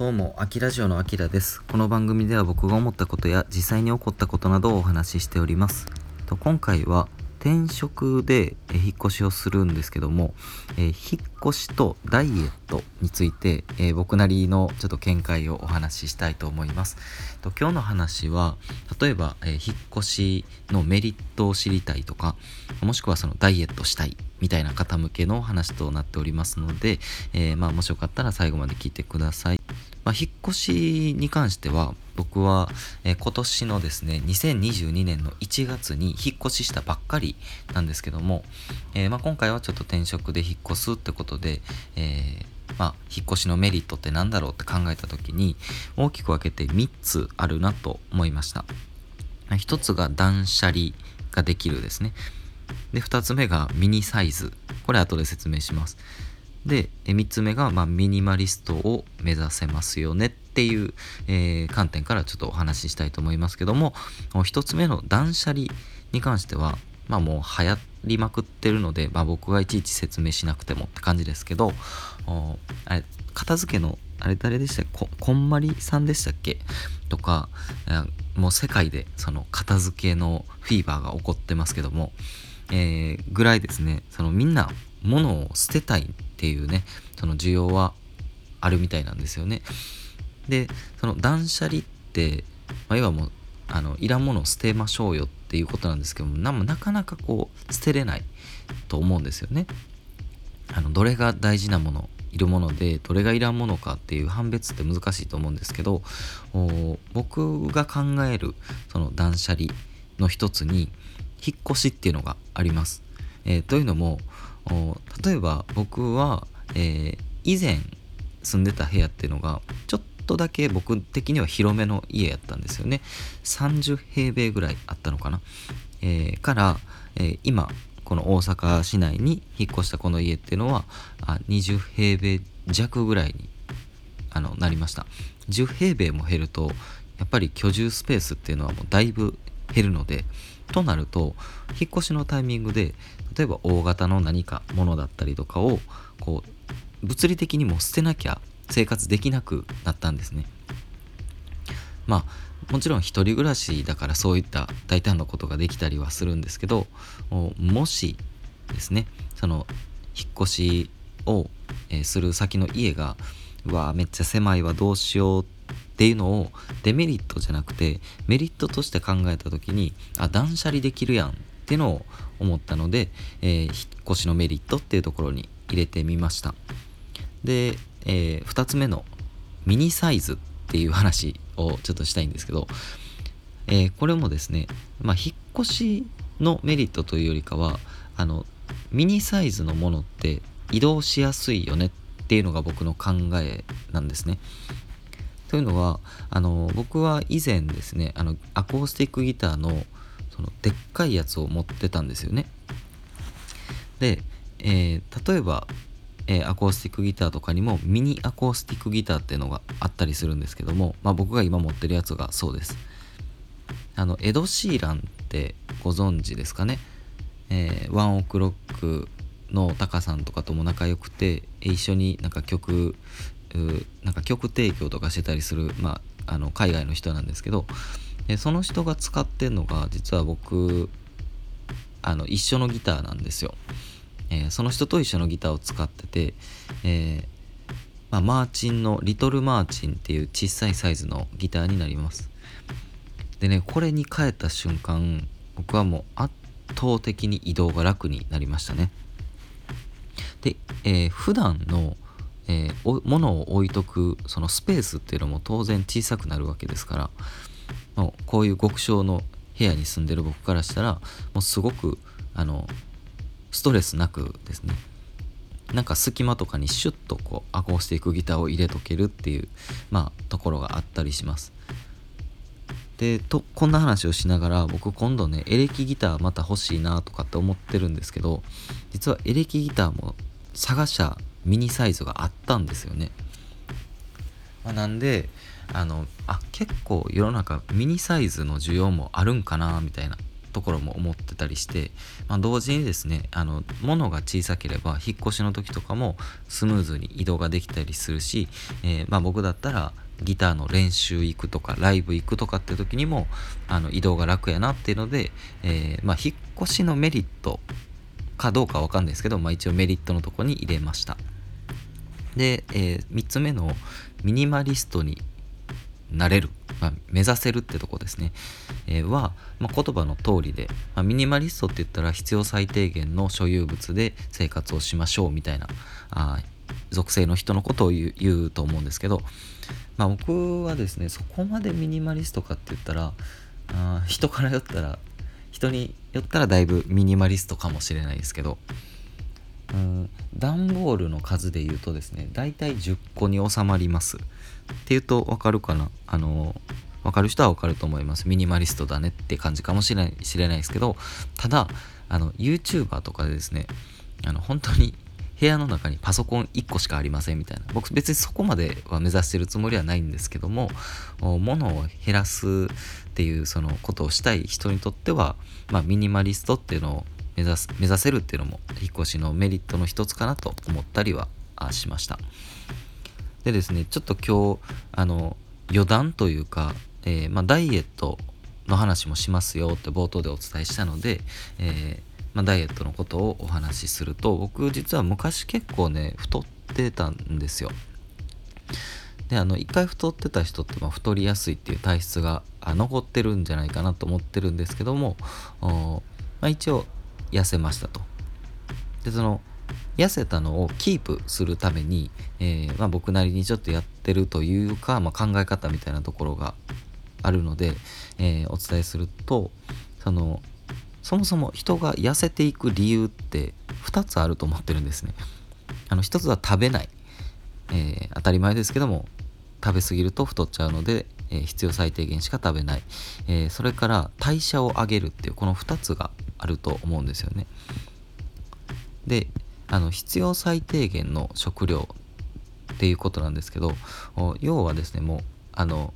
どうも、アキラジオのアキラです。この番組では僕が思ったことや実際に起こったことなどをお話ししております。と今回は転職で引っ越しをするんですけども、え、引っ越しとダイエットについて、え、僕なりのちょっと見解をお話ししたいと思います。と今日の話は例えば、え、引っ越しのメリットを知りたいとかもしくはそのダイエットしたいみたいな方向けの話となっておりますので、えまあ、もしよかったら最後まで聞いてください。まあ、引っ越しに関しては僕は、えー、今年のですね2022年の1月に引っ越ししたばっかりなんですけども、えー、まあ、今回はちょっと転職で引っ越すってことで、え、まあ、引っ越しのメリットって何だろうって考えた時に大きく分けて3つあるなと思いました。1つが断捨離ができるですね。で2つ目がミニサイズ。これ後で説明します。で3つ目が、まあ、ミニマリストを目指せますよねっていう、えー、観点からちょっとお話ししたいと思いますけども1つ目の断捨離に関してはまあもう流行りまくってるので、まあ、僕がいちいち説明しなくてもって感じですけどあれ片付けのあれ誰でしたっけ？ここんまりさんでしたっけ？とかもう世界でその片付けのフィーバーが起こってますけども、えー、ぐらいですね。そのみんな物を捨てたいっていうねその需要はあるみたいなんですよねでその断捨離って、まあ、要はもうあのいらんものを捨てましょうよっていうことなんですけどもななかなかこう捨てれないと思うんですよねあのどれが大事なものいるものでどれがいらんものかっていう判別って難しいと思うんですけど僕が考えるその断捨離の一つに引っ越しっていうのがあります。えー、というのも例えば僕は、えー、以前住んでた部屋っていうのがちょっとだけ僕的には広めの家やったんですよね。30平米ぐらいあったのかな、えー、から、えー、今この大阪市内に引っ越したこの家っていうのはあ20平米弱ぐらいにあのなりました。10平米も減るとやっぱり居住スペースっていうのはもうだいぶ減るのでとなると引っ越しのタイミングで例えば大型の何かものだったりとかをこう物理的にも捨てなきゃ生活できなくなったんですね。まあもちろん一人暮らしだからそういった大胆なことができたりはするんですけどもしですねその引っ越しを、する先の家がうわめっちゃ狭いわどうしようっていうのをデメリットじゃなくてメリットとして考えた時にあ断捨離できるやんっていうのを思ったので、えー、引っ越しのメリットっていうところに入れてみましたで、えー、2つ目のミニサイズっていう話をちょっとしたいんですけど、えー、これもですね、まあ、引っ越しのメリットというよりかはあのミニサイズのものって移動しやすいよねっていうのが僕の考えなんですね。というのはあの僕は以前ですねあのアコースティックギターのそのでっかいやつを持ってたんですよね。で、えー、例えば、えー、アコースティックギターとかにもミニアコースティックギターっていうのがあったりするんですけども、まあ、僕が今持ってるやつがそうです。あのエド・シーランってご存知ですかね、えー、ワンオクロックのタカさんとかとも仲良くて一緒になんか曲なんか曲提供とかしてたりする、まあ、あの海外の人なんですけどその人が使ってるのが実は僕あの一緒のギターなんですよ、えー、その人と一緒のギターを使ってて、えー、まあ、マーチンのリトルマーチンっていう小さいサイズのギターになります。でねこれに変えた瞬間僕はもう圧倒的に移動が楽になりましたね。で、えー、普段のえー、物を置いとくそのスペースっていうのも当然小さくなるわけですからもうこういう極小の部屋に住んでる僕からしたらもうすごくあのストレスなくですねなんか隙間とかにシュッとこうアコースティックギターを入れとけるっていうまあところがあったりします。でとこんな話をしながら僕今度ねエレキギターまた欲しいなとかって思ってるんですけど実はエレキギターも探しゃミニサイズがあったんですよね。まあ、なんであのあ結構世の中ミニサイズの需要もあるんかなみたいなところも思ってたりして、まあ、同時にですねあの物が小さければ引っ越しの時とかもスムーズに移動ができたりするし、えー、まあ、僕だったらギターの練習行くとかライブ行くとかっていう時にもあの移動が楽やなっていうので、えー、まあ、引っ越しのメリットかどうかわかんないですけど、まあ、一応メリットのとこに入れました。で、えー、3つ目のミニマリストになれる、まあ、目指せるってとこですね、えー、は、まあ、言葉の通りで、まあ、ミニマリストって言ったら必要最低限の所有物で生活をしましょうみたいなあ属性の人のことを言うと思うんですけど、まあ、僕はですねそこまでミニマリストかって言ったらあ人から言ったら人によったらだいぶミニマリストかもしれないですけどうん段ボールの数で言うとですねだいたい10個に収まります。っていうと分かるかな？あの分かる人は分かると思います。ミニマリストだねって感じかもしれないれないですけどただあの YouTuber とかでですねあの本当に部屋の中にパソコン1個しかありませんみたいな。僕別にそこまでは目指してるつもりはないんですけども物を減らすっていうそのことをしたい人にとっては、まあ、ミニマリストっていうのを目指す目指せるっていうのも引っ越しのメリットの一つかなと思ったりはしました。でですねちょっと今日あの余談というか、えー、まあ、ダイエットの話もしますよって冒頭でお伝えしたので、えーまあ、ダイエットのことをお話しすると僕実は昔結構ね太ってたんですよ。であの一回太ってた人ってま太りやすいっていう体質が残ってるんじゃないかなと思ってるんですけども、まあ、一応痩せましたと。でその痩せたのをキープするために、えー、まあ、僕なりにちょっとやってるというか、まあ、考え方みたいなところがあるので、えー、お伝えするとそのそもそも人が痩せていく理由って2つあると思ってるんですね。あの1つは食べない、えー、当たり前ですけども食べ過ぎると太っちゃうので、えー、必要最低限しか食べない、えー、それから代謝を上げるっていうこの2つがあると思うんですよね。であの必要最低限の食料っていうことなんですけど要はですねもうあの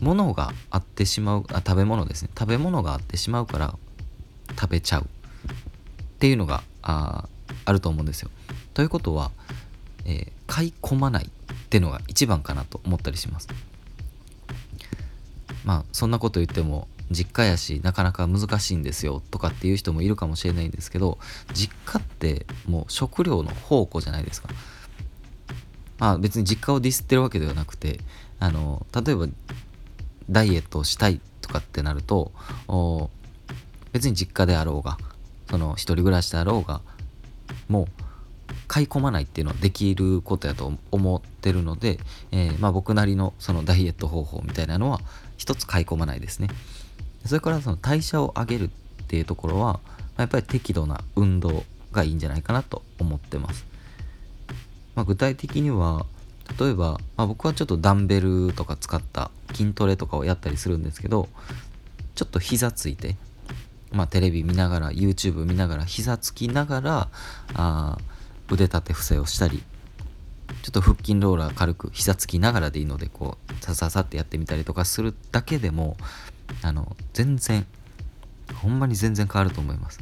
物があってしまうあ食べ物ですね食べ物があってしまうから食べちゃうっていうのがああると思うんですよ。ということは、えー、買い込まないっていうのが一番かなと思ったりします。まあそんなこと言っても実家やしなかなか難しいんですよとかっていう人もいるかもしれないんですけど実家ってもう食料の宝庫じゃないですか。まあ別に実家をディスってるわけではなくてあの例えばダイエットをしたいとかってなると別に実家であろうがその一人暮らしであろうがもう買い込まないっていうのはできることやと思ってるので、えー、まあ、僕なりのそのダイエット方法みたいなのは一つ買い込まないですね。それからその代謝を上げるっていうところはまあやっぱり適度な運動がいいんじゃないかなと思ってます、まあ、具体的には例えば、まあ、僕はちょっとダンベルとか使った筋トレとかをやったりするんですけどちょっと膝ついて、まあ、テレビ見ながら YouTube 見ながら膝つきながらあ腕立て伏せをしたりちょっと腹筋ローラー軽く膝つきながらでいいのでこうさささってやってみたりとかするだけでもあの全然ほんまに全然変わると思います。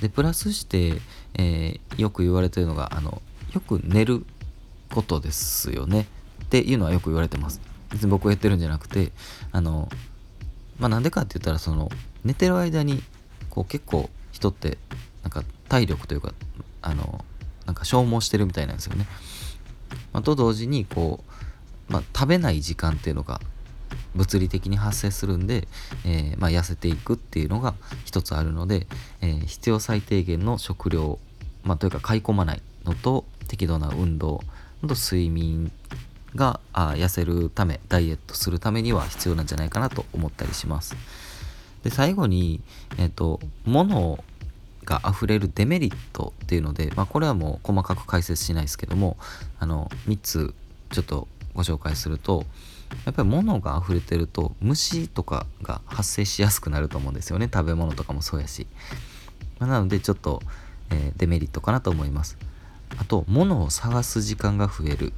でプラスして、えー、よく言われてるのがあのよく寝ることですよね。っていうのはよく言われてます。別に僕が言ってるんじゃなくてあのまあなんでかって言ったらその寝てる間にこう結構人ってなんか体力というかあのなんか消耗してるみたいなんですよね、まあ、と同時にこう、まあ、食べない時間っていうのが物理的に発生するんで、えー、まあ、痩せていくっていうのが一つあるので、えー、必要最低限の食料、まあ、というか買い込まないのと適度な運動と睡眠があ痩せるためダイエットするためには必要なんじゃないかなと思ったりします。で最後に、えーと、物が溢れるデメリットっていうので、まあ、これはもう細かく解説しないですけどもあの3つちょっとご紹介するとやっぱり物が溢れてると虫とかが発生しやすくなると思うんですよね。食べ物とかもそうやし、まあ、なのでちょっと、えー、デメリットかなと思います。あと物を探す時間が増える。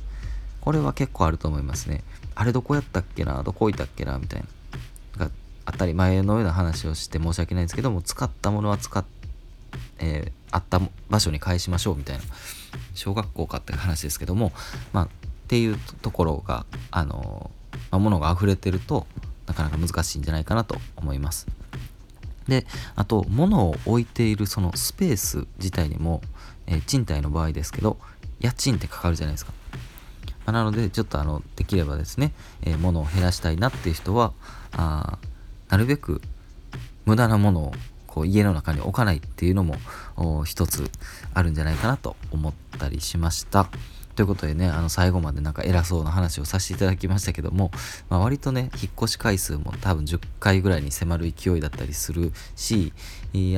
これは結構あると思いますね。あれどこやったっけな？どこ置いたっけな？みたいな。が当たり前のような話をして申し訳ないんですけども使ったものは使っ、えー、あった場所に返しましょうみたいな。小学校かって話ですけどもまあっていうところがあの、まあ、物が溢れてるとなかなか難しいんじゃないかなと思います。であと物を置いているそのスペース自体にも、えー、賃貸の場合ですけど家賃ってかかるじゃないですか。まあ、なのでちょっとあのできればですね、えー、物を減らしたいなっていう人はあなるべく無駄なものをこう家の中に置かないっていうのも一つあるんじゃないかなと思ったりしました。ということでね、あの最後までなんか偉そうな話をさせていただきましたけども、まあ、割とね、引っ越し回数も多分10回ぐらいに迫る勢いだったりするし、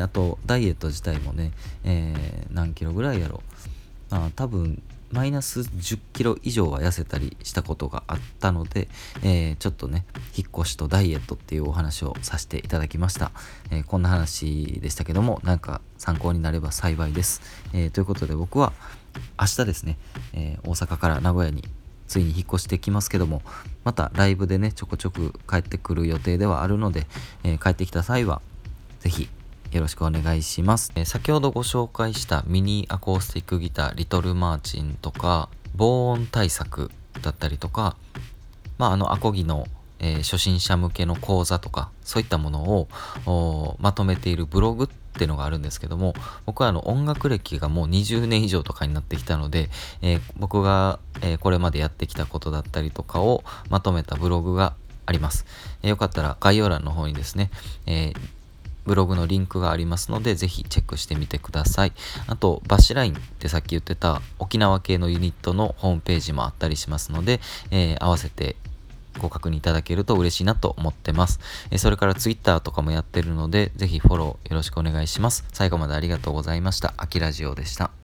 あとダイエット自体もね、えー、何キロぐらいやろう。あ、多分マイナス10キロ以上は痩せたりしたことがあったので、えー、ちょっとね、引っ越しとダイエットっていうお話をさせていただきました。えー、こんな話でしたけども、なんか参考になれば幸いです。え、ということで僕は明日ですね、え大阪から名古屋についに引っ越してきますけども、またライブでね、ちょこちょく帰ってくる予定ではあるので、え帰ってきた際は、是非よろしくお願いします、えー、先ほどご紹介したミニアコースティックギターリトルマーチンとか防音対策だったりとかまああのアコギの、えー、初心者向けの講座とかそういったものをまとめているブログっっていうのがあるんですけども僕はあの音楽歴がもう20年以上とかになってきたので、えー、僕が、えこれまでやってきたことだったりとかをまとめたブログがあります。えよかったら概要欄の方にですね、えーブログのリンクがありますので、ぜひチェックしてみてください。あと、バッシュラインってさっき言ってた沖縄系のユニットのホームページもあったりしますので、えー、合わせてご確認いただけると嬉しいなと思ってます。え、それから Twitter とかもやってるので、ぜひフォローよろしくお願いします。最後までありがとうございました。あきラジオでした。